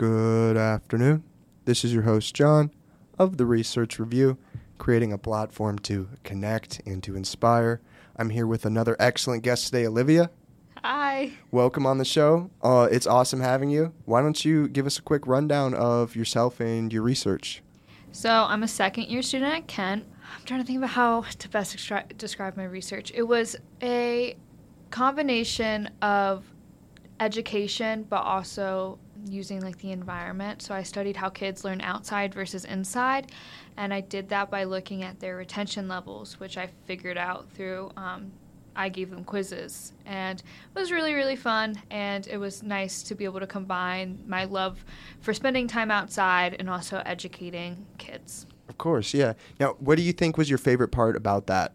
Good afternoon. This is your host, John, of the Research Review, creating a platform to connect and to inspire. I'm here with another excellent guest today, Olivia. Hi. Welcome on the show. Uh, it's awesome having you. Why don't you give us a quick rundown of yourself and your research? So, I'm a second year student at Kent. I'm trying to think about how to best extra- describe my research. It was a combination of education, but also using like the environment. So I studied how kids learn outside versus inside, and I did that by looking at their retention levels, which I figured out through. Um, I gave them quizzes, and it was really really fun, and it was nice to be able to combine my love for spending time outside and also educating kids. Of course, yeah. Now, what do you think was your favorite part about that?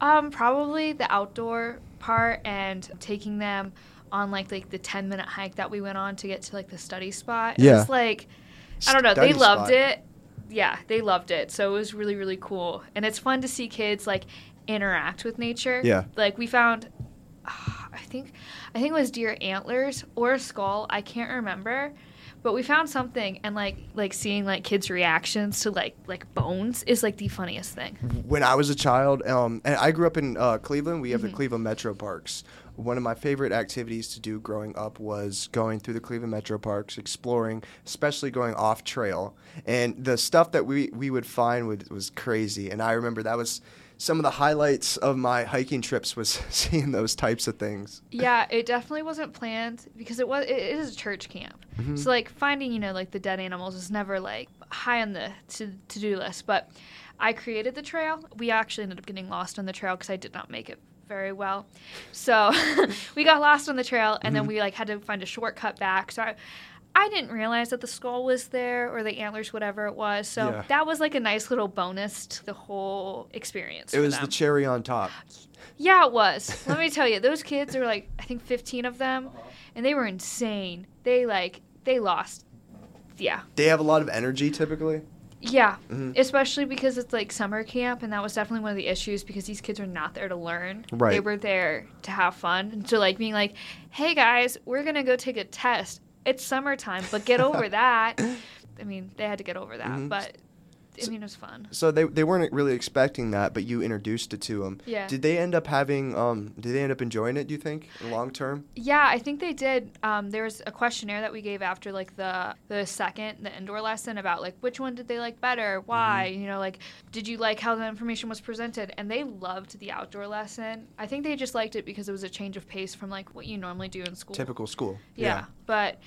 Um, probably the outdoor part and taking them on like like the 10 minute hike that we went on to get to like the study spot. It Yeah. was like I don't know, Study they loved spot. it. Yeah, they loved it. So it was really really cool. And it's fun to see kids like interact with nature. Yeah. Like we found I think I think it was deer antlers or a skull, I can't remember. But we found something and like like seeing like kids' reactions to like like bones is like the funniest thing. when I was a child, um, and I grew up in uh, Cleveland, we have Mm-hmm. the Cleveland Metro Parks. One of my favorite activities to do growing up was going through the Cleveland Metro Parks, exploring, especially going off trail. And the stuff that we, we would find would, was crazy. And I remember that was some of the highlights of my hiking trips was seeing those types of things. Yeah, it definitely wasn't planned because it was it is a church camp. Mm-hmm. So like finding you know like the dead animals is never like high on the to to do list. But I created the trail. We actually ended up getting lost on the trail because I did not make it very well. So we got lost on the trail and Mm-hmm. then we like had to find a shortcut back. So. I, I didn't realize that the skull was there or the antlers, whatever it was. So Yeah. that was like a nice little bonus to the whole experience. It was them. the cherry on top. Yeah, it was. Let me tell you, those kids are like I think 15 of them, and they were insane. They like they lost. Yeah. They have a lot of energy typically. Yeah, Mhm. especially because it's like summer camp, and that was definitely one of the issues because these kids are not there to learn. Right. They were there to have fun. And so, like, being like, hey guys, we're going to go take a test. It's summertime, but get over that. I mean, they had to get over that, Mhm. but I mean, it was fun. So they, they weren't really expecting that, but you introduced it to them. Yeah. Did they end up having? Um, did they end up enjoying it? Do you think, long term? Yeah, I think they did. Um, there was a questionnaire that we gave after like the the second the indoor lesson about like which one did they like better, why, you know, like did you like how the information was presented, and they loved the outdoor lesson. I think they just liked it because it was a change of pace from like what you normally do in school. Typical school. Yeah, but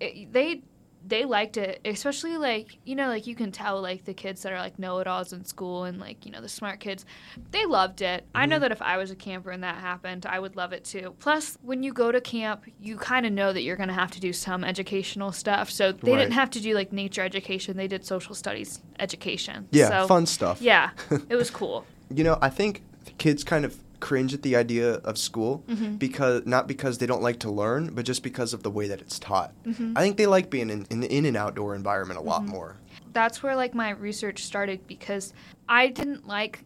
it, they they liked it, especially like you know like you can tell like the kids that are like know-it-alls in school and like you know the smart kids, they loved it. I know Mhm. that if I was a camper and that happened, I would love it too. Plus, when you go to camp, you kind of know that you're going to have to do some educational stuff. So they Right. didn't have to do like nature education; they did social studies education. Yeah, so, fun stuff. Yeah, it was cool. You know, I think kids kind of cringe at the idea of school Mhm. because not because they don't like to learn, but just because of the way that it's taught. Mhm. I think they like being in, in, in an outdoor environment a lot Mhm. more. that's where like my research started because I didn't like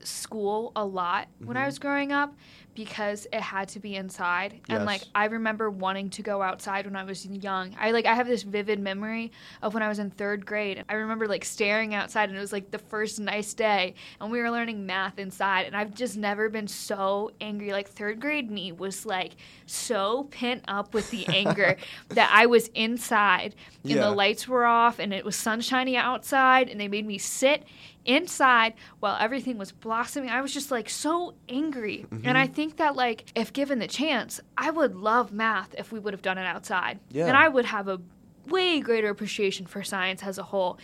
school a lot when I Mhm. was growing up because it had to be inside and like I remember wanting to go outside when I was young. I like I have this vivid memory of when I was in 3rd grade. I remember like staring outside and it was like the first nice day and we were learning math inside and I've just never been so angry like 3rd grade me was like so pent up with the anger that I was inside and Yeah. the lights were off and it was sunshiny outside and they made me sit inside while everything was blossoming. I was just like so angry. And mm-hmm. I think that like if given the chance, I would love math if we would have done it outside. Yeah. And I would have a way greater appreciation for science as a whole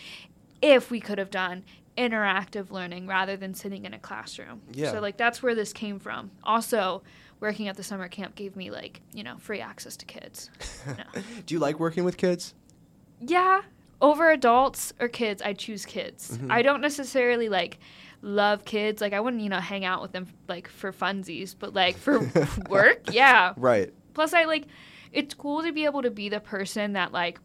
if we could have done interactive learning rather than sitting in a classroom. Yeah. So like that's where this came from. Also, working at the summer camp gave me like, you know, free access to kids. No. Do you like working with kids? Yeah, over adults or kids, I choose kids. Mhm. I don't necessarily like love kids. Like I wouldn't, you know, hang out with them like for funsies, but like for work, yeah. Right. Plus I like it's cool to be able to be the person that like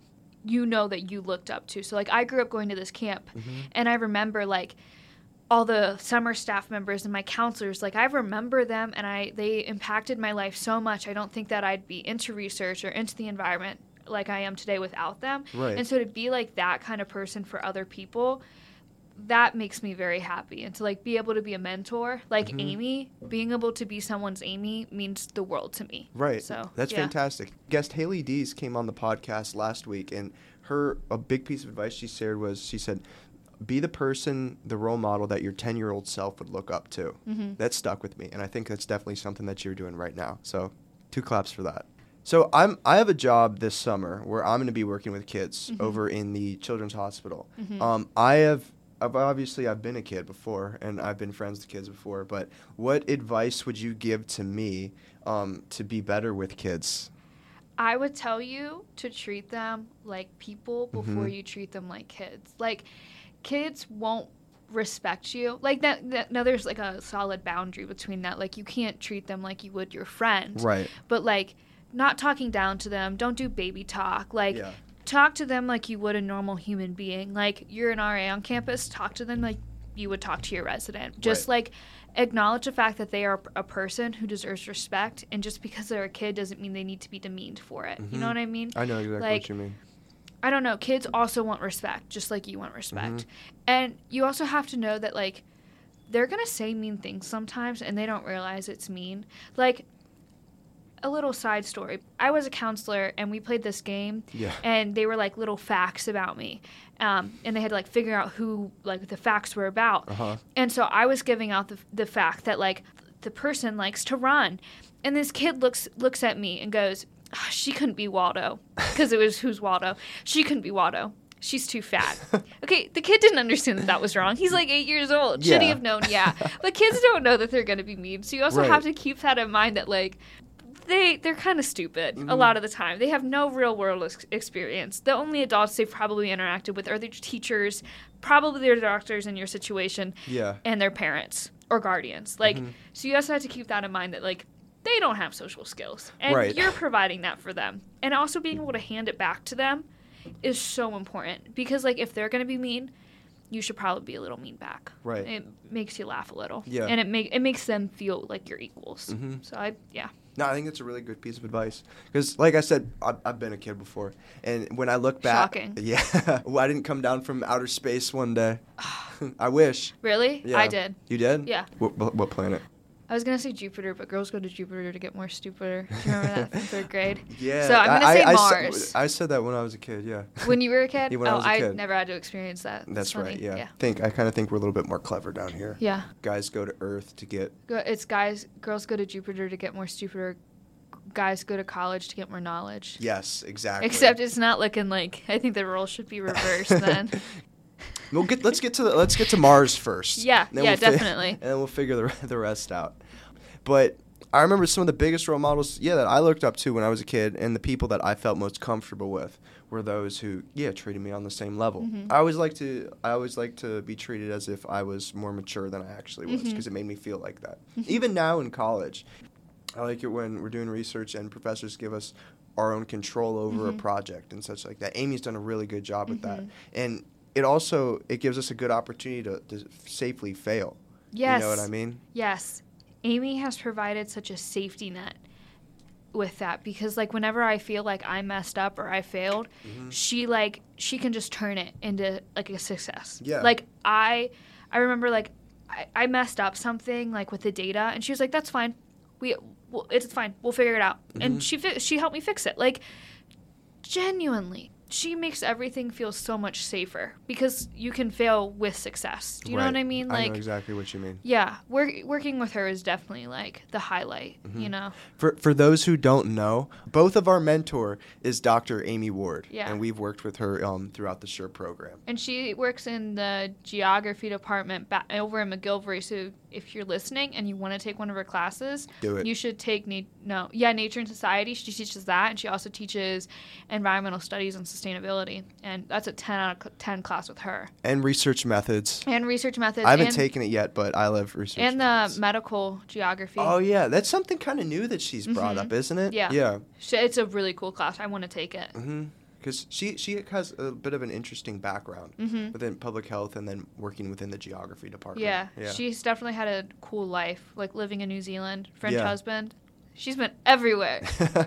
you know that you looked up to. So like I grew up going to this camp Mhm. and I remember like all the summer staff members and my counselors like i remember them and i they impacted my life so much i don't think that i'd be into research or into the environment like I am today without them. Right. And so to be like that kind of person for other people, that makes me very happy. And to like be able to be a mentor, like Mm-hmm. Amy, being able to be someone's Amy means the world to me. Right. So that's yeah. fantastic. Guest Haley Dees came on the podcast last week, and her a big piece of advice she shared was she said, "Be the person, the role model that your ten year old self would look up to." Mm-hmm. That stuck with me, and I think that's definitely something that you're doing right now. So, two claps for that. So I'm I have a job this summer where I'm going to be working with kids Mm-hmm. over in the children's hospital. Um, I have. I've obviously I've been a kid before and I've been friends with kids before, but what advice would you give to me um, to be better with kids? I would tell you to treat them like people before Mhm. you treat them like kids. Like kids won't respect you. Like that, that now there's like a solid boundary between that. Like you can't treat them like you would your friend. Right. But like not talking down to them, don't do baby talk. Like yeah. talk to them like you would a normal human being. Like you're an RA on campus, talk to them like you would talk to your resident. Just Right. like acknowledge the fact that they are a person who deserves respect, and just because they're a kid doesn't mean they need to be demeaned for it. You know Mhm. what I mean? I know exactly Like, what you mean. I don't know. Kids also want respect, just like you want respect. Mhm. And you also have to know that like they're gonna say mean things sometimes, and they don't realize it's mean. Like a little side story. I was a counselor, and we played this game Yeah. and they were like little facts about me um, and they had to like figure out who like the facts were about. Uh huh. and so i was giving out the, the fact that like the person likes to run. And this kid looks looks at me and goes "Ah, she couldn't be waldo. Because it was who's waldo? She couldn't be waldo. She's too fat. Okay the kid didn't understand that that was wrong. He's like eight years old. Should he have known yeah. But kids don't know that they're going to be mean. So you also Right. have to keep that in mind that like they they're kind of stupid a Mhm. lot of the time. They have no real world ex- experience. The only adults they've probably interacted with are their teachers, probably their doctors in your situation, Yeah. and their parents or guardians. Like, Mhm. so you also have to keep that in mind that like they don't have social skills, and Right. you're providing that for them, and also being able to hand it back to them is so important because like if they're gonna be mean. You should probably be a little mean back. Right. It makes you laugh a little. Yeah. And it make it makes them feel like you're equals. Mhm. So I yeah. No, I think that's a really good piece of advice. Because, like I said, I've, I've been a kid before, and when I look back, Shocking. yeah, well, I didn't come down from outer space one day. I wish Really? Yeah. I did. you did. Yeah. What, what, what planet? I was gonna say Jupiter, but girls go to Jupiter to get more stupider. Do you remember that from third grade? Yeah. So I'm gonna I- say I, I Mars. said, I said that when I was a kid. Yeah. when you were a kid? Yeah, when I oh, was a I kid. never had to experience that. That's funny. right. Yeah. Yeah. Think I kind of think we're a little bit more clever down here. Yeah. Guys go to Earth to get. Go, it's guys, girls go to Jupiter to get more stupider. Guys go to college to get more knowledge. Yes, exactly. Except it's not looking like I think the roles should be reversed then. We'll get let's get to the, let's get to Mars first. Yeah, yeah, we'll fi- definitely. and then we'll figure the the rest out. But I remember some of the biggest role models, yeah, that I looked up to when I was a kid, and the people that I felt most comfortable with were those who, yeah, treated me on the same level. Mhm. I always like to, I always like to be treated as if I was more mature than I actually was, because it made me feel like that. Mhm. Even now in college, I like it when we're doing research and professors give us our own control over a Mhm. project and such like that. Amy's done a really good job with that, Mhm. and it also it gives us a good opportunity to, to safely fail. yes. You know what I mean? Yes. Amy has provided such a safety net with that because like whenever I feel like I messed up or I failed, Mhm. she like she can just turn it into like a success. Yeah. Like I I remember like I, I messed up something like with the data and she was like that's fine. We well, it's fine. We'll figure it out. Mhm. And she fi- she helped me fix it. Like genuinely she makes everything feel so much safer because you can fail with success. Do you know what I mean? I Like know exactly what you mean. yeah, work, working with her is definitely like the highlight, you Mhm. know. For for those who don't know, both of our mentor is Dr. Amy Ward, Yeah. and we've worked with her um, throughout the SURE program. And she works in the geography department ba- over in McGilvrey. So if you're listening and you want to take one of her classes, Do it. you should take na- no, yeah, Nature and Society. She teaches that, and she also teaches environmental studies and sustainability. And that's a ten out of ten class with her. and research methods. And research methods. I haven't and, taken it yet, but I love research. and the medical geography. Oh yeah, that's something kind of new that she's brought Mhm. up, isn't it? Yeah. Yeah. It's a really cool class. I want to take it. Mm-hmm. Because she she has a bit of an interesting background hmm within public health and then working within the geography department. Yeah, Yeah. she's definitely had a cool life, like living in New Zealand. French Yeah. husband. She's been everywhere.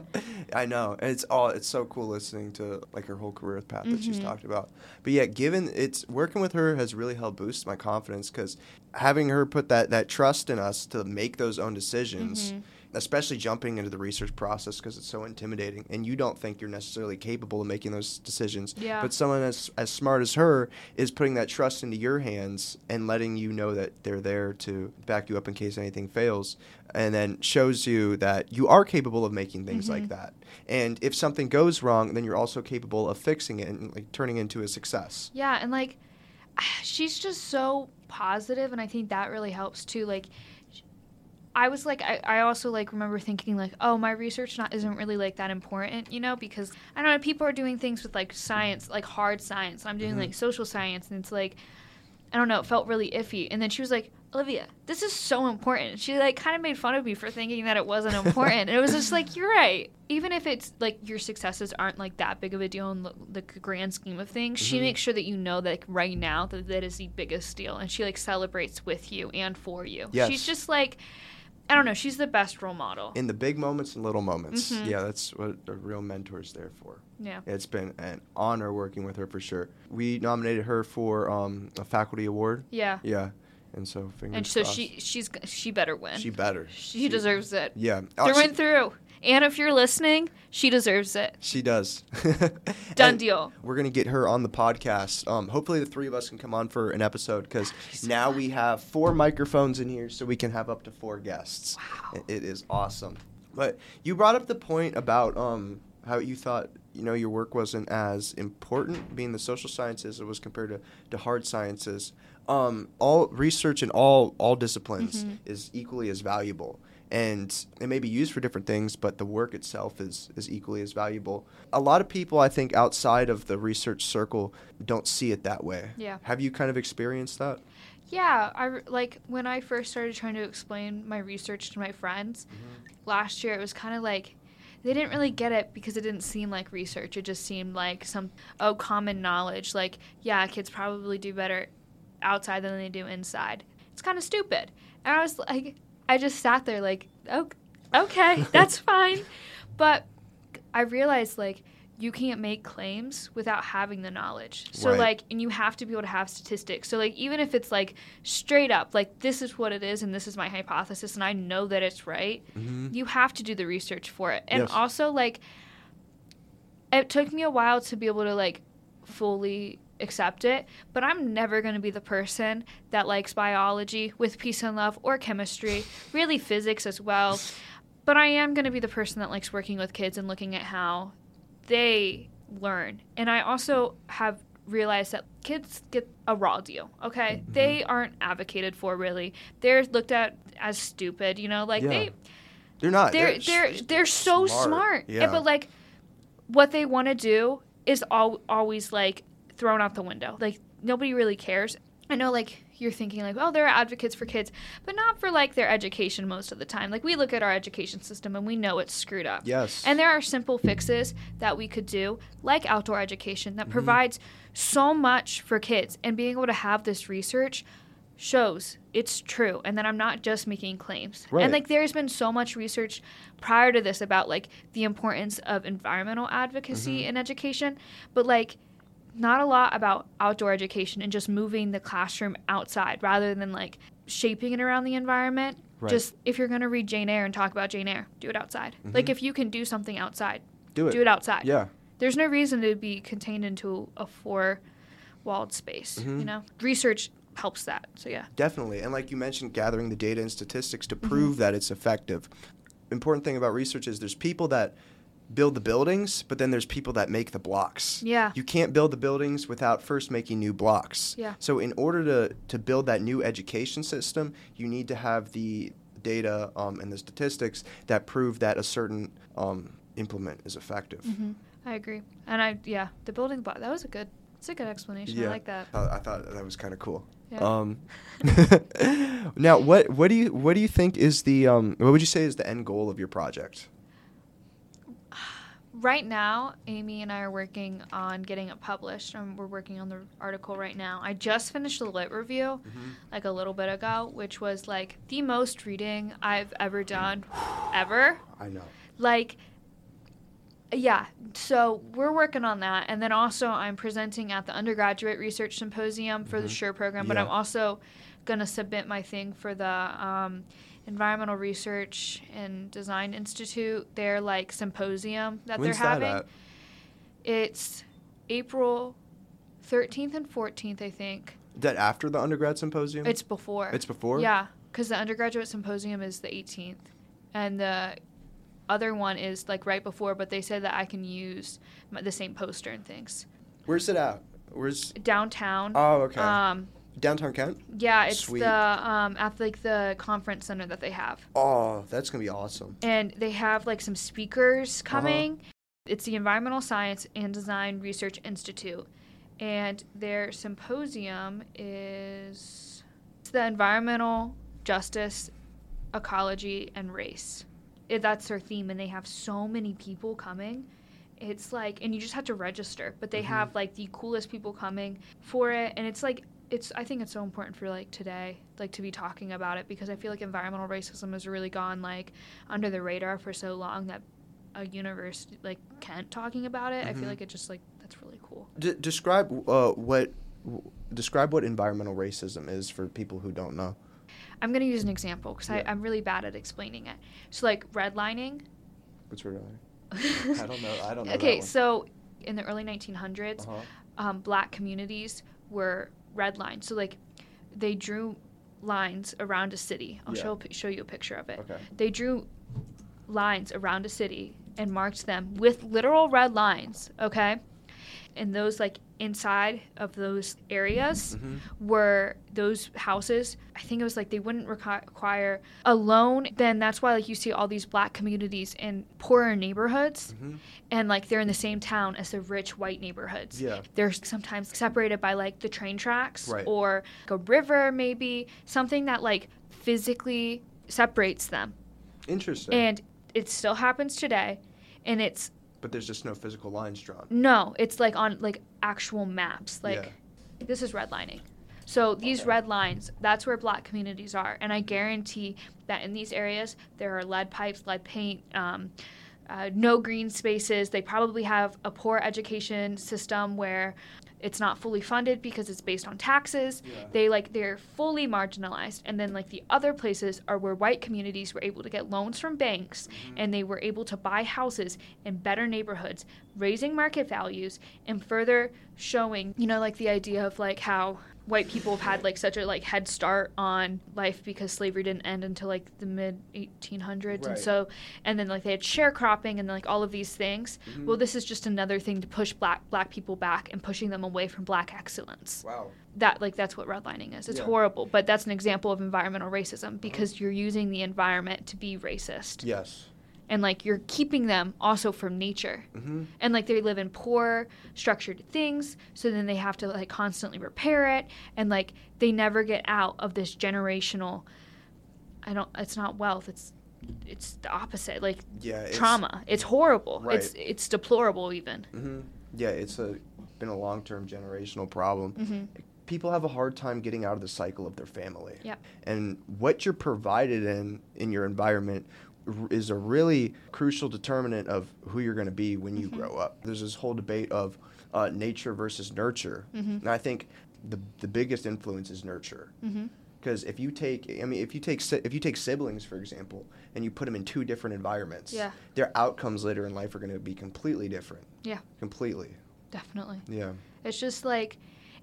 I know. And it's all it's so cool listening to like her whole career path that she's Mhm. talked about. But yeah, given it's working with her has really helped boost my confidence cuz having her put that that trust in us to make those own decisions, Mhm. especially jumping into the research process cuz it's so intimidating and you don't think you're necessarily capable of making those decisions. Yeah. But someone as as smart as her is putting that trust into your hands and letting you know that they're there to back you up in case anything fails and then shows you that you are capable of making things like Mhm. that. And if something goes wrong, then you're also capable of fixing it and like turning it into a success. Yeah, and like she's just so positive and I think that really helps too. Like I was like I, I also like remember thinking like, oh my research not isn't really like that important, you know, because I don't know, people are doing things with like science, like hard science. I'm doing Mhm. like social science and it's like I don't know, it felt really iffy. And then she was like, Olivia, this is so important. She like kind of made fun of me for thinking that it wasn't important. and it was just like, you're right. Even if it's like your successes aren't like that big of a deal in the, the grand scheme of things, she Mhm. makes sure that you know that like, right now that that is the biggest deal. And she like celebrates with you and for you. Yes. She's just like, I don't know, she's the best role model. In the big moments and little moments. Mhm. Yeah, that's what a real mentor's there for. yeah. It's been an honor working with her for sure. We nominated her for um, a faculty award. Yeah. Yeah. And so fingers And so crossed. she she's she better win. she better. she deserves it. Yeah. Oh, Through she- and through. And if you're listening, she deserves it. She does. Done And deal. We're gonna get her on the podcast. Um, hopefully, the three of us can come on for an episode because now we have four microphones in here, so we can have up to four guests. Wow. It- it is awesome. But you brought up the point about um, how you thought you know your work wasn't as important, being the social sciences, it was compared to, to hard sciences. Um, all research in all all disciplines Mhm. is equally as valuable and it may be used for different things but the work itself is is equally as valuable a lot of people i think outside of the research circle don't see it that way Yeah. have you kind of experienced that Yeah, I like when I first started trying to explain my research to my friends last year. It was kind of like they didn't really get it because it didn't seem like research. It just seemed like some oh common knowledge. Like yeah, kids probably do better outside than they do inside. It's kind of stupid. And I was like, I just sat there like, oh, okay, that's fine. But I realized like you can't make claims without having the knowledge. So Right. like and you have to be able to have statistics. So like even if it's like straight up like this is what it is and this is my hypothesis and I know that it's right, mm-hmm. you have to do the research for it. And Yes. also like it took me a while to be able to like fully accept it, but I'm never going to be the person that likes biology with peace and love or chemistry, really physics as well. But I am going to be the person that likes working with kids and looking at how they learn. And I also have realized that kids get a raw deal, okay? Mhm. They aren't advocated for really. They're looked at as stupid, you know, like Yeah. they they're not they're sh- they're they're so smart. yeah but like what they want to do is all, always like thrown out the window. Like nobody really cares. I know like you're thinking like, "Oh, they're advocates for kids," but not for like their education most of the time. Like we look at our education system and we know it's screwed up. yes And there are simple fixes that we could do, like outdoor education, that Mhm. provides so much for kids. And being able to have this research shows it's true and that I'm not just making claims. Right. And like there's been so much research prior to this about like the importance of environmental advocacy Mhm. in education, but like not a lot about outdoor education and just moving the classroom outside rather than like shaping it around the environment. Right. Just if you're going to read Jane Eyre and talk about Jane Eyre, do it outside. Like Mhm. if you can do something outside, do it do it outside. yeah There's no reason to be contained into a four walled space, Mhm. you know? Research helps that. So yeah. Definitely. And like you mentioned, gathering the data and statistics to Mm-hmm. prove that it's effective. Important thing about research is there's people that build the buildings, but then there's people that make the blocks. Yeah. You can't build the buildings without first making new blocks. Yeah. So in order to, to build that new education system, you need to have the data um, and the statistics that prove that a certain um, implement is effective. hmm I agree. And I yeah, the building block that was a good it's a good explanation. I like that. Uh, I thought that was kind of cool. Yeah. Um, now, what what do you what do you think is the um, what would you say is the end goal of your project? Right now, Amy and I are working on getting it published, and we're working on the article right now. I just finished the lit review Mm-hmm. like a little bit ago, which was like the most reading I've ever done, ever. I know. Like, yeah. So we're working on that, and then also I'm presenting at the undergraduate research symposium for the Mhm. SURE program, but Yeah. I'm also gonna submit my thing for the um, Environmental Research and Design Institute. Their like symposium that When's they're having. that at? It's April 13th and 14th, I think. That after the undergrad symposium? It's before. It's before? Yeah, because the undergraduate symposium is the 18th, and the other one is like right before. But they said that I can use the same poster and things Where's it at? Where's downtown. Oh, okay. Um, downtown Kent? yeah, it's Sweet. the um at like the conference center that they have, Oh, that's going to be awesome. and they have like some speakers Uh-huh. coming. It's the Environmental Science and Design Research Institute, and their symposium is the environmental justice, ecology, and race. It, that's their theme, and they have so many people coming. It's like, and you just have to register, but they Mhm. have like the coolest people coming for it, and it's like. It's. I think it's so important for like today, like to be talking about it because I feel like environmental racism has really gone like under the radar for so long that a university like Kent talking about it, I Mhm. feel like it just like that's really cool. D- describe uh, what w- describe what environmental racism is for people who don't know. I'm gonna use an example because Yeah. I'm really bad at explaining it. So like redlining. What's redlining? I don't know. I don't know. okay, that one. so in the early 1900s, Uh-huh. um, black communities were redlined. So like they drew lines around a city. I'll Yeah. show show you a picture of it. Okay. They drew lines around a city and marked them with literal red lines. Okay, and those like inside of those areas Mhm. were those houses. I think it was like they wouldn't require a loan. Then that's why like you see all these black communities in poorer neighborhoods, Mhm. and like they're in the same town as the rich white neighborhoods. Yeah. They're sometimes separated by like the train tracks Right. or like a river, maybe something that like physically separates them. Interesting. And it still happens today, and it's but there's just no physical lines drawn. no, it's like on like actual maps. Like Yeah. this is redlining. So these Okay. red lines, that's where black communities are, and I guarantee that in these areas there are lead pipes, lead paint, um, uh, no green spaces. They probably have a poor education system where it's not fully funded because it's based on taxes. Yeah. They like they're fully marginalized, and then like the other places are where white communities were able to get loans from banks, mm-hmm. and they were able to buy houses in better neighborhoods, raising market values and further showing, you know, like the idea of like how white people have had like such a like head start on life because slavery didn't end until like the mid 1800s Right. and so and then like they had sharecropping and like all of these things Mhm. well this is just another thing to push black black people back and pushing them away from black excellence Wow. that like that's what redlining is it's Yeah. horrible but that's an example of environmental racism because you're using the environment to be racist Yes. And like you're keeping them also from nature Mm-hmm. and like they live in poor structured things so then they have to like constantly repair it and like they never get out of this generational i don't it's not wealth it's it's the opposite like Yeah. It's, trauma it's horrible Right. it's it's deplorable even hmm Yeah, it's a been a long term generational problem. hmm People have a hard time getting out of the cycle of their family. Yep. And what you're provided in in your environment is a really crucial determinant of who you're going to be when you Mhm. grow up. There's this whole debate of uh, nature versus nurture, hmm and I think the the biggest influence is nurture. Because if you take, I mean, if you take si- if you take siblings for example, and you put them in two different environments, Yeah. their outcomes later in life are going to be completely different. Yeah. Completely. definitely Yeah. It's just like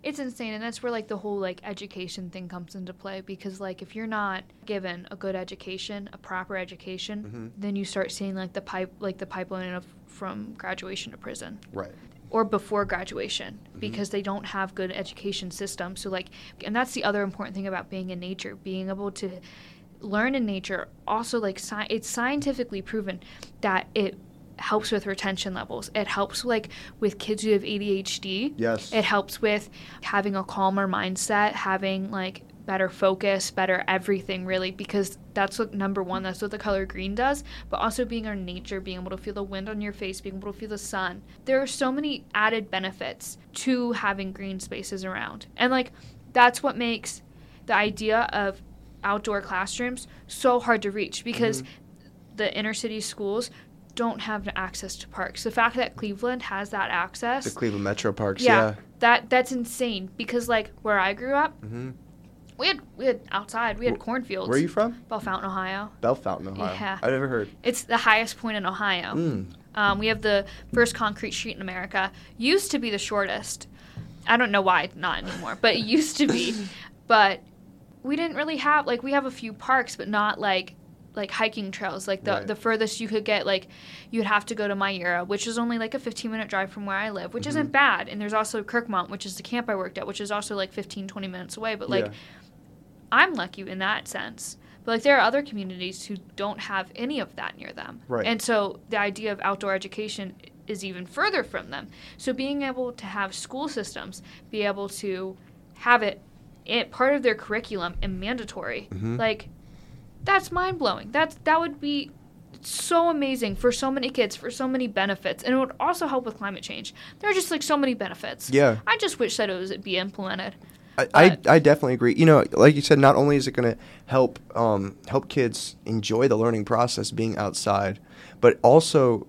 it's insane and that's where like the whole like education thing comes into play because like if you're not given a good education, a proper education, Mhm. then you start seeing like the pipe like the pipeline of from graduation to prison Right. or before graduation Mhm. because they don't have good education systems. So like and that's the other important thing about being in nature, being able to learn in nature also like sci- it's scientifically proven that it helps with retention levels. It helps like with kids who have ADHD. Yes. It helps with having a calmer mindset, having like better focus, better everything really because that's what number 1 that's what the color green does, but also being in nature, being able to feel the wind on your face, being able to feel the sun. There are so many added benefits to having green spaces around. And like that's what makes the idea of outdoor classrooms so hard to reach because mm-hmm. the inner city schools don't have access to parks. The fact that Cleveland has that access, the Cleveland Metro Parks, yeah, yeah. that that's insane. Because like where I grew up, mm-hmm. we had we had outside, we had cornfields. Where are you from? Bellefontaine, Ohio. Bellefontaine, Ohio. Yeah, I've never heard. It's the highest point in Ohio. Mm. Um, we have the first concrete street in America. Used to be the shortest. I don't know why not anymore, but it used to be. but we didn't really have like we have a few parks, but not like like hiking trails. Like the right. the furthest you could get, like you'd have to go to Myra, which is only like a 15 minute drive from where I live, which mm-hmm. isn't bad. And there's also Kirkmont, which is the camp I worked at, which is also like 15 20 minutes away. But like yeah. I'm lucky in that sense. But like there are other communities who don't have any of that near them. Right. And so the idea of outdoor education is even further from them. So being able to have school systems be able to have it, it part of their curriculum and mandatory, mm-hmm. like that's mind blowing. That's that would be so amazing for so many kids for so many benefits and it would also help with climate change there are just like so many benefits yeah i just wish that it was be implemented I, I, I, definitely agree. You know, like you said, not only is it going to help um, help kids enjoy the learning process, being outside, but also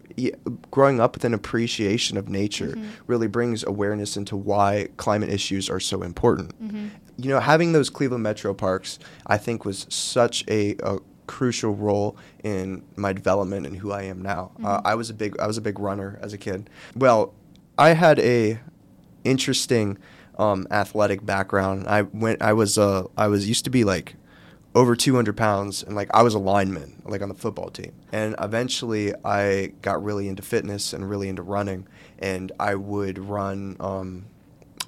growing up with an appreciation of nature mm-hmm. really brings awareness into why climate issues are so important. Mm-hmm you know, having those Cleveland Metro Parks, I think, was such a, a crucial role in my development and who I am now. Uh, mm-hmm. Uh, I was a big I was a big runner as a kid. Well, I had a interesting um, athletic background. I went. I was uh, I was used to be like over 200 pounds and like I was a lineman like on the football team. And eventually I got really into fitness and really into running and I would run um,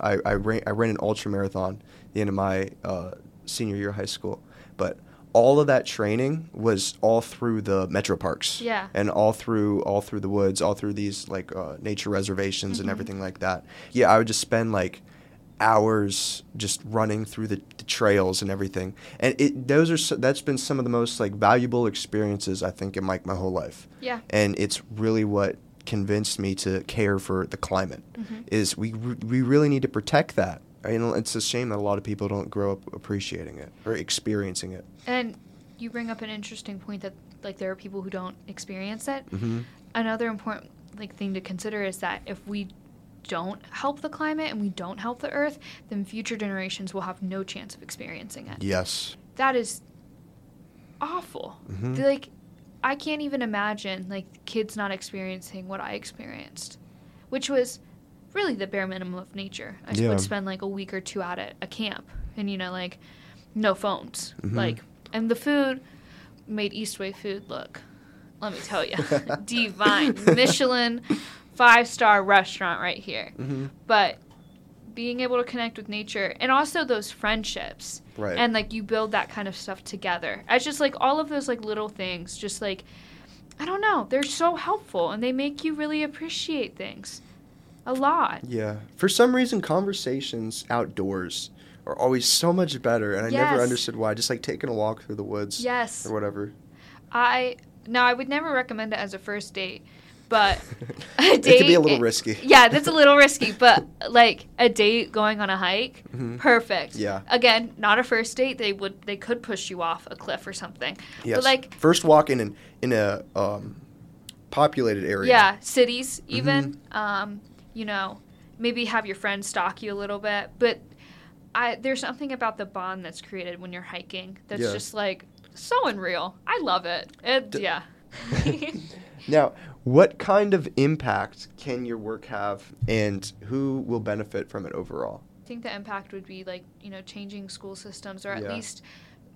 I, I ran I ran an ultra marathon the end of my uh, senior year of high school. But all of that training was all through the metro parks. Yeah. And all through all through the woods, all through these like uh, nature reservations mm-hmm. and everything like that. Yeah, I would just spend like hours just running through the, the trails and everything. And it those are so, that's been some of the most like valuable experiences I think in like my whole life. Yeah. And it's really what convinced me to care for the climate mm-hmm. is we we really need to protect that and it's a shame that a lot of people don't grow up appreciating it or experiencing it. And you bring up an interesting point that like there are people who don't experience it. Mm-hmm. Another important like thing to consider is that if we don't help the climate and we don't help the earth, then future generations will have no chance of experiencing it. Yes. That is awful. Mm-hmm. Like I can't even imagine like kids not experiencing what I experienced, which was really the bare minimum of nature. I yeah. would spend like a week or two out at a camp, and you know, like no phones, mm-hmm. like, and the food made Eastway food look. Let me tell you, divine, Michelin, five star restaurant right here. Mm-hmm. But being able to connect with nature and also those friendships, right. and like you build that kind of stuff together. It's just like all of those like little things, just like. I don't know. They're so helpful and they make you really appreciate things a lot. Yeah. For some reason, conversations outdoors are always so much better, and I yes. never understood why. Just like taking a walk through the woods. Yes. Or whatever. I now I would never recommend it as a first date, but a date. it could be a little it, risky. Yeah, that's a little risky, but like a date going on a hike, mm-hmm. perfect. Yeah. Again, not a first date. They would they could push you off a cliff or something. Yes. But like first walk in an, in a um, populated area. Yeah, cities even. Mm-hmm. Um, you know, maybe have your friends stalk you a little bit. But I there's something about the bond that's created when you're hiking that's yeah. just like so unreal. I love it. It D- yeah. now, what kind of impact can your work have and who will benefit from it overall? I think the impact would be like, you know, changing school systems or at yeah. least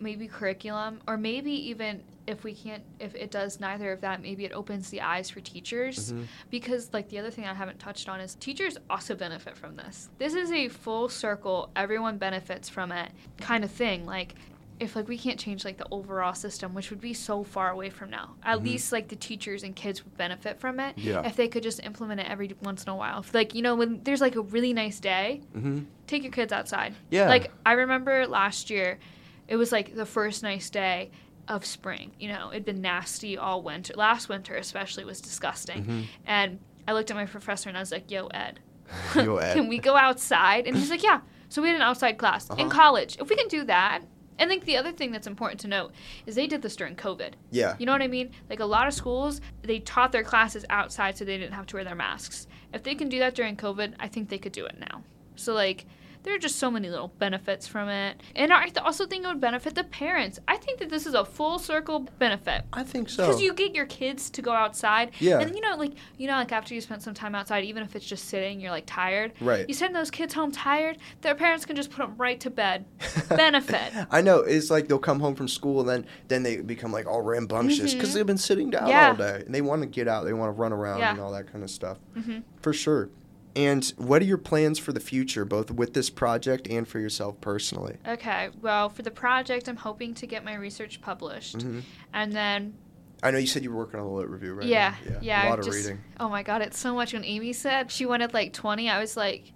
maybe curriculum or maybe even if we can't if it does neither of that maybe it opens the eyes for teachers mm-hmm. because like the other thing i haven't touched on is teachers also benefit from this this is a full circle everyone benefits from it kind of thing like if like we can't change like the overall system, which would be so far away from now, at Mhm. least like the teachers and kids would benefit from it Yeah. if they could just implement it every once in a while. If, like you know when there's like a really nice day, Mm-hmm. take your kids outside. Yeah. Like I remember last year, it was like the first nice day of spring. You know, it'd been nasty all winter. Last winter especially was disgusting. Mhm. And I looked at my professor and I was like, "Yo, Ed, Yo, Ed. can we go outside?" And he's like, "Yeah." So we had an outside class in Uh-huh. college. If we can do that, and think the other thing that's important to note is they did this during COVID. Yeah. You know what I mean? Like a lot of schools, they taught their classes outside so they didn't have to wear their masks. If they can do that during COVID, I think they could do it now. So like there are just so many little benefits from it. And I also think it would benefit the parents. I think that this is a full circle benefit. I think so. Because you get your kids to go outside. Yeah. And you know, like you know, like after you spent some time outside, even if it's just sitting, you're like tired. Right. You send those kids home tired, their parents can just put them right to bed. Benefit. I know. It's like they'll come home from school and then then they become like all rambunctious because Mhm. they've been sitting down Yeah. all day and they want to get out. They want to run around Yeah. and all that kind of stuff. hmm For sure. And what are your plans for the future, both with this project and for yourself personally? Okay. Well, for the project, I'm hoping to get my research published, hmm and then I know you said you were working on a lit review, right? yeah, now. yeah, A lot of just- reading. Oh my god, it's so much. When Amy said she wanted like 20, I was like,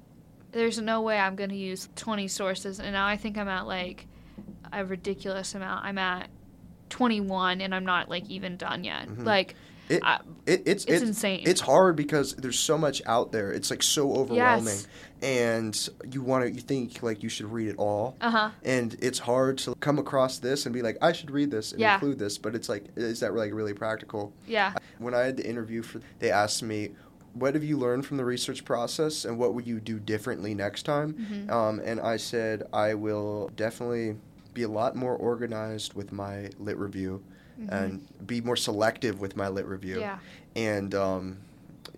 "There's no way I'm gonna use 20 sources," and now I think I'm at like a ridiculous amount. I'm at 21, and I'm not like even done yet. Mhm. Like, It, I, it, it's it's insane. It's hard because there's so much out there. It's like so overwhelming, Yes. and you want to. You think like you should read it all, uh huh. and it's hard to come across this and be like, I should read this and Yeah. include this. But it's like, is that like really practical? Yeah. When I had the interview for, they asked me, "What have you learned from the research process, and what would you do differently next time?" hmm Um, and I said, I will definitely be a lot more organized with my lit review, and be more selective with my lit review Mm-hmm. Yeah. and um,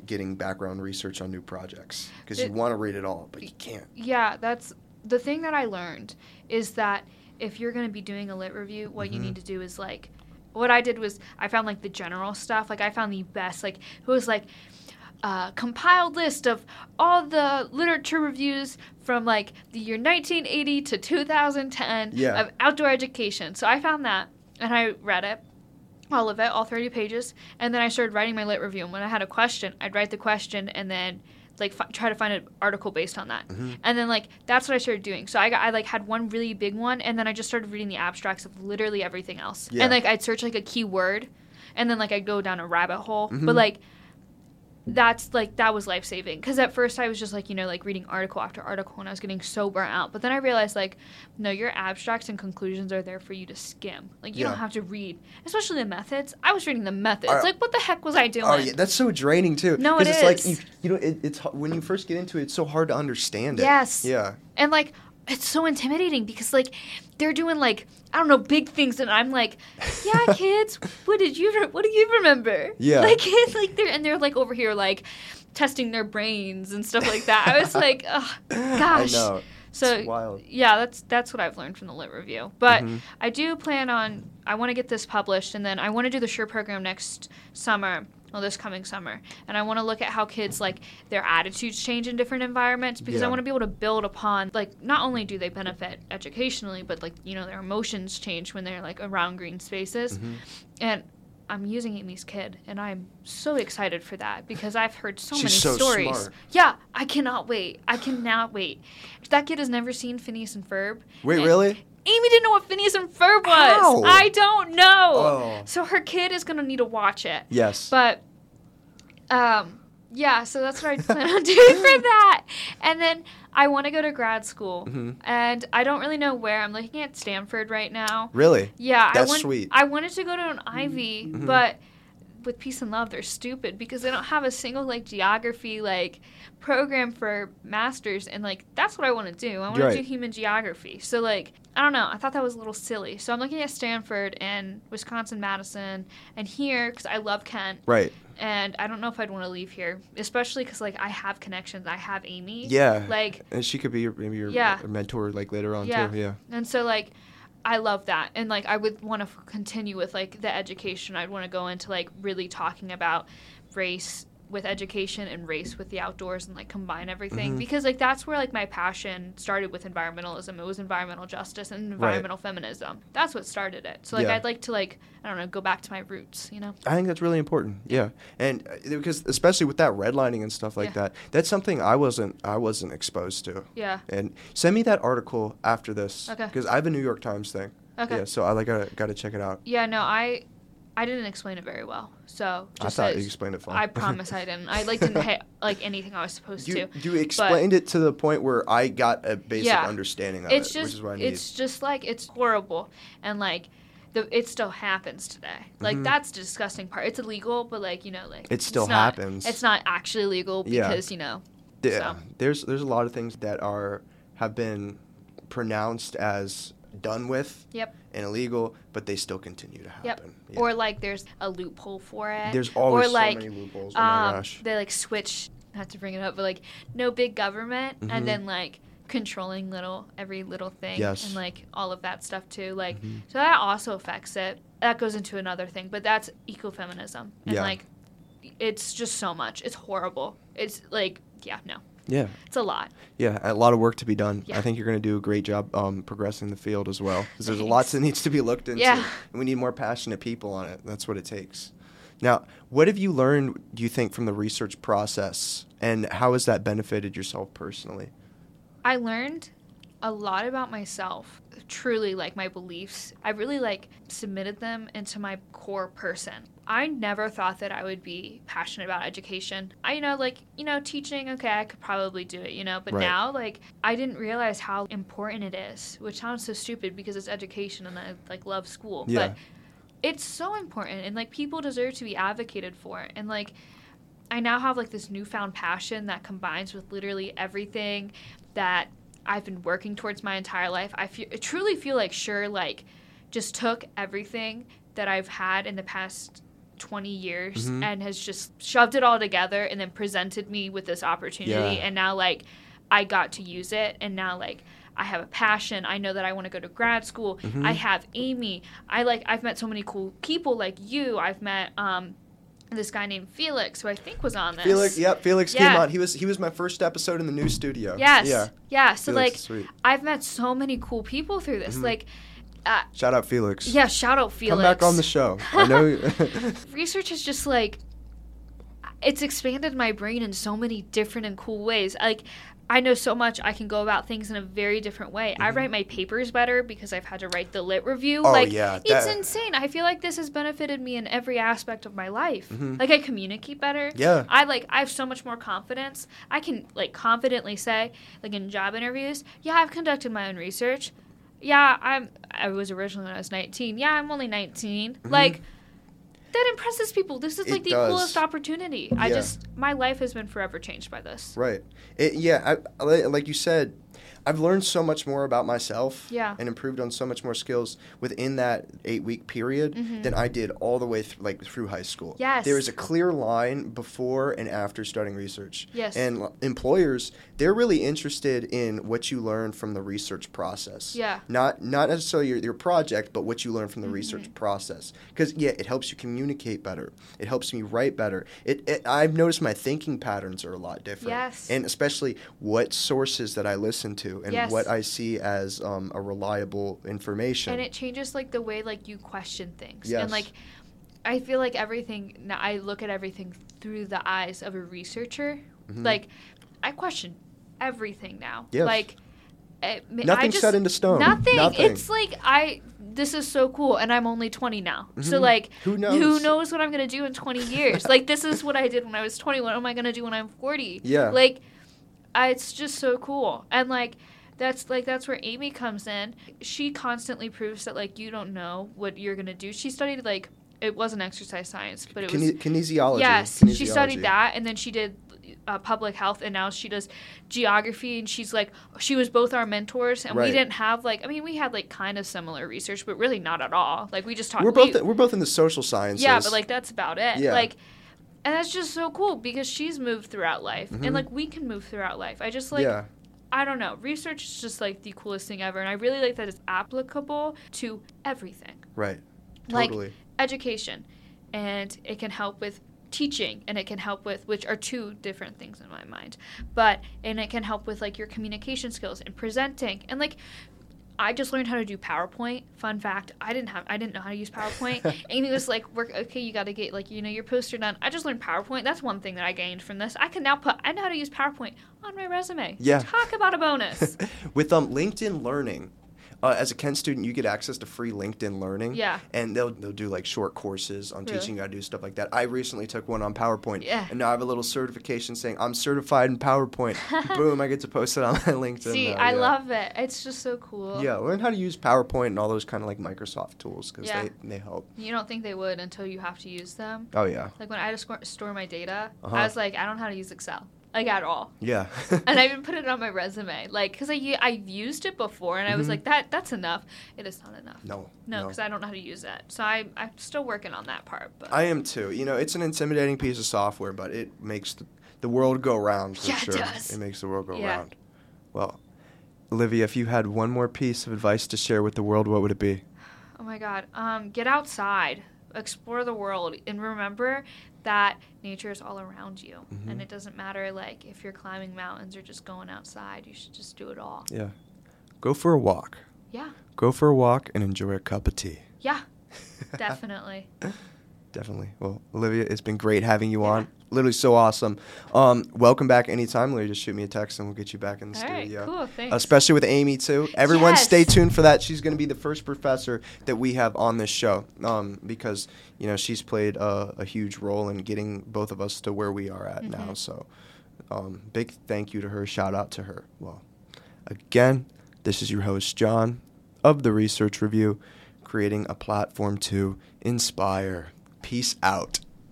getting background research on new projects because you want to read it all, but you can't. Yeah, that's the thing that I learned is that if you're going to be doing a lit review, what you Mhm. need to do is like what I did was I found like the general stuff. Like I found the best like it was like a compiled list of all the literature reviews from like the year 1980 to 2010 Yeah. of outdoor education. So I found that and I read it all of it, all 30 pages, and then I started writing my lit review. And when I had a question, I'd write the question and then like fi- try to find an article based on that. Mhm. And then like that's what I started doing. So I got I like had one really big one, and then I just started reading the abstracts of literally everything else. Yeah. And like I'd search like a keyword, and then like I'd go down a rabbit hole. Mhm. But like that's like that was life saving because at first I was just like you know like reading article after article and I was getting so burnt out. But then I realized like no, your abstracts and conclusions are there for you to skim. Like you Yeah. don't have to read, especially the methods. I was reading the methods. Uh, like what the heck was I doing? Oh yeah, that's so draining too. No, it it's like you, you know, it, it's when you first get into it, it's so hard to understand it. Yes. Yeah. And like it's so intimidating because like they're doing like I don't know big things and I'm like, yeah, kids, what did you re- what do you remember? Yeah. Like it's like they're and they're like over here like testing their brains and stuff like that. I was like, oh gosh. I know. So wild. yeah, that's that's what I've learned from the lit review. But Mhm. I do plan on I want to get this published and then I want to do the SURE program next summer. Well, this coming summer, and I want to look at how kids like their attitudes change in different environments because I want to be able to build upon like not only do they benefit educationally, but like you know their emotions change when they're like around green spaces, Mhm. and I'm using Amy's kid, and I'm so excited for that because I've heard so She's many so stories. smart. Yeah, I cannot wait. I cannot wait. That kid has never seen Phineas and Ferb. Wait, and really? Amy didn't know what Phineas and Ferb was. I don't know. Oh. So her kid is gonna need to watch it. Yes. But, um, yeah. So that's what I plan on doing for that. And then I want to go to grad school, Mhm. and I don't really know where. I'm looking at Stanford right now. Really? Yeah, I That's want, sweet. I wanted to go to an Ivy, Mhm. but with peace and love, they're stupid because they don't have a single like geography like program for masters, and like that's what I want to do. I want Right. to do human geography. So like I don't know. I thought that was a little silly. So I'm looking at Stanford and Wisconsin Madison and here because I love Kent, Right. and I don't know if I'd want to leave here, especially because like I have connections. I have Amy. Yeah. Like and she could be your, maybe your Yeah. mentor like later on Yeah. too. Yeah. And so like I love that. And like I would want to continue with like the education. I'd want to go into like really talking about race with education and race with the outdoors and like combine everything Mhm. because like that's where like my passion started with environmentalism. It was environmental justice and environmental feminism. That's what started it. So like Yeah. I'd like to like I don't know go back to my roots. You know. I think that's really important. Yeah, and uh, because especially with that redlining and stuff like Yeah. that, that's something I wasn't I wasn't exposed to. Yeah. And send me that article after this. Okay. Because I have a New York Times thing. Okay. Yeah, so I like gotta gotta check it out. Yeah. No, I I didn't explain it very well. So I thought you explained it fine. I promise I didn't. I like didn't hit like anything I was supposed You, to. you explained it to the point where I got a basic Yeah. understanding of it's it, just which is what I need. it's just like it's horrible and like the it still happens today like Mhm. that's the disgusting part it's illegal but like you know like It still it's not- happens. it's not actually legal Yeah. because you know yeah, so. there's there's a lot of things that are have been pronounced as done with Yep. and illegal, but they still continue to happen. Yep. Yeah. or like there's a loophole for it there's always or like so many loopholes. Oh my um, gosh. they like switch not to bring it up but like no big government Mhm. and then like controlling little every little thing Yes. and like all of that stuff too like Mhm. so that also affects it that goes into another thing but that's ecofeminism and Yeah. like it's just so much it's horrible it's like yeah no Yeah, it's a lot yeah, a lot of work to be done. Yeah. I think you're going to do a great job um, progressing the field as well, because there's a lot that needs to be looked into, Yeah. and we need more passionate people on it. That's what it takes. Now, what have you learned? Do you think from the research process, and how has that benefited yourself personally? I learned a lot about myself, truly like my beliefs. I really like submitted them into my core person. I never thought that I would be passionate about education. I you know like, you know, teaching, okay, I could probably do it, you know, but Right. now like I didn't realize how important it is, which sounds so stupid because it's education and I like love school. Yeah. But it's so important and like people deserve to be advocated for and like I now have like this newfound passion that combines with literally everything that I've been working towards my entire life. I feel I truly feel like SURE like just took everything that I've had in the past 20 years Mhm. and has just shoved it all together and then presented me with this opportunity Yeah. and now like I got to use it and now like I have a passion. I know that I want to go to grad school. Mhm. I have Amy. I like I've met so many cool people like you. I've met um this guy named Felix who I think was on this. Felix, yep, Felix came on. He was he was my first episode in the new studio. Yes. Yeah. Yeah. So Felix like. I've met so many cool people through this. Mhm. Like uh, Shout out Felix. yeah, shout out Felix. Come back on the show. I know. Research is just like it's expanded my brain in so many different and cool ways. Like I know so much I can go about things in a very different way. I Mhm. write my papers better because I've had to write the lit review. Oh, like yeah, it's that- insane. I feel like this has benefited me in every aspect of my life. Mhm. Like I communicate better. yeah. I like I have so much more confidence. I can like confidently say like in job interviews, yeah, I've conducted my own research. Yeah, I'm I was originally when I was 19. Yeah, I'm only 19. Mhm. Like that impresses people. This is It like the does. coolest opportunity. I just my life has been forever changed by this. Right. It, yeah. I- like you said, I've learned so much more about myself. Yeah. And improved on so much more skills within that eight week period Mhm. than I did all the way through, like through high school. Yes. There is a clear line before and after starting research. Yes. And l- employers, they're really interested in what you learn from the research process. Yeah. Not not necessarily your, your project, but what you learn from the Mhm. research process. Because yeah, it helps you communicate better. It helps me write better. It, it I've noticed my thinking patterns are a lot different. Yes. And especially what sources that I listen to and Yes. what I see as um, a reliable information. And it changes like the way like you question things. Yes. And like I feel like everything now I look at everything through the eyes of a researcher. Mhm. Like I question everything now. Yes. Like it, I Nothing's just, set into stone. Nothing. Nothing. It's like I. This is so cool, and I'm only 20 now. So Mhm. like, Who knows? Who knows what I'm gonna do in 20 years? like this is what I did when I was 20. What am I gonna do when I'm 40? Yeah. Like, I, it's just so cool, and like. That's like that's where Amy comes in. She constantly proves that like you don't know what you're gonna do. She studied like it wasn't exercise science, but it was kinesiology. Yes, she studied that, and then she did uh, public health, and now she does geography. And she's like, she was both our mentors, and Right. we didn't have like, I mean, we had like kind of similar research, but really not at all. Like we just talked. We're both we- we're both in the social sciences. yeah, but like that's about it. Yeah. Like, and that's just so cool because she's moved throughout life, Mhm. and like we can move throughout life. I just like. yeah. I don't know. Research is just like the coolest thing ever, and I really like that it's applicable to everything Right. totally. like- education and it can help with teaching and it can help with which are two different things in my mind but and it can help with like your communication skills and presenting and like I just learned how to do PowerPoint. Fun fact: I didn't have, I didn't know how to use PowerPoint. Amy was like, "Work, okay, you got to get like you know your poster done." I just learned PowerPoint. That's one thing that I gained from this. I can now put, I know how to use PowerPoint on my resume. Yeah. Talk about a bonus. With um LinkedIn Learning, uh, as a Kent student, you get access to free LinkedIn Learning. Yeah. And they'll they'll do like short courses on Really? teaching you how to do stuff like that. I recently took one on PowerPoint. Yeah. And now I have a little certification saying I'm certified in PowerPoint. Boom! I get to post it on my LinkedIn. See, now, I yeah. love it. It's just so cool. Yeah, learn how to use PowerPoint and all those kind of like Microsoft tools because Yeah. they, they help. You don't think they would until you have to use them. Oh yeah, Like when I had to score, store my data, Uh-huh. I was like, I don't know how to use Excel, like at all. yeah. and I even put it on my resume, like, cause I I've used it before, and I was Mhm. like, that that's enough. It is not enough. no, No, because I don't know how to use it. So I I'm still working on that part. But I am too. You know, it's an intimidating piece of software, but it makes the, the world go round for Yeah, it sure. does. makes the world go Yeah. round. Well, Olivia, if you had one more piece of advice to share with the world, what would it be? oh my god, um, get outside, explore the world, and remember that nature is all around you, Mhm. and it doesn't matter like if you're climbing mountains or just going outside. You should just do it all. Yeah. Go for a walk. Yeah, Go for a walk and enjoy a cup of tea. yeah, definitely. Definitely. Well, Olivia, it's been great having you Yeah. on. Literally so awesome. Um, welcome back anytime, Olivia. Just shoot me a text and we'll get you back in the All right, studio. cool, thanks. Especially with Amy too. Everyone, Yes. stay tuned for that. She's going to be the first professor that we have on this show um, because you know she's played a, a huge role in getting both of us to where we are at now. Mhm. So, um, big thank you to her. Shout out to her. Well, again, this is your host John of the Research Review, creating a platform to inspire. Peace out.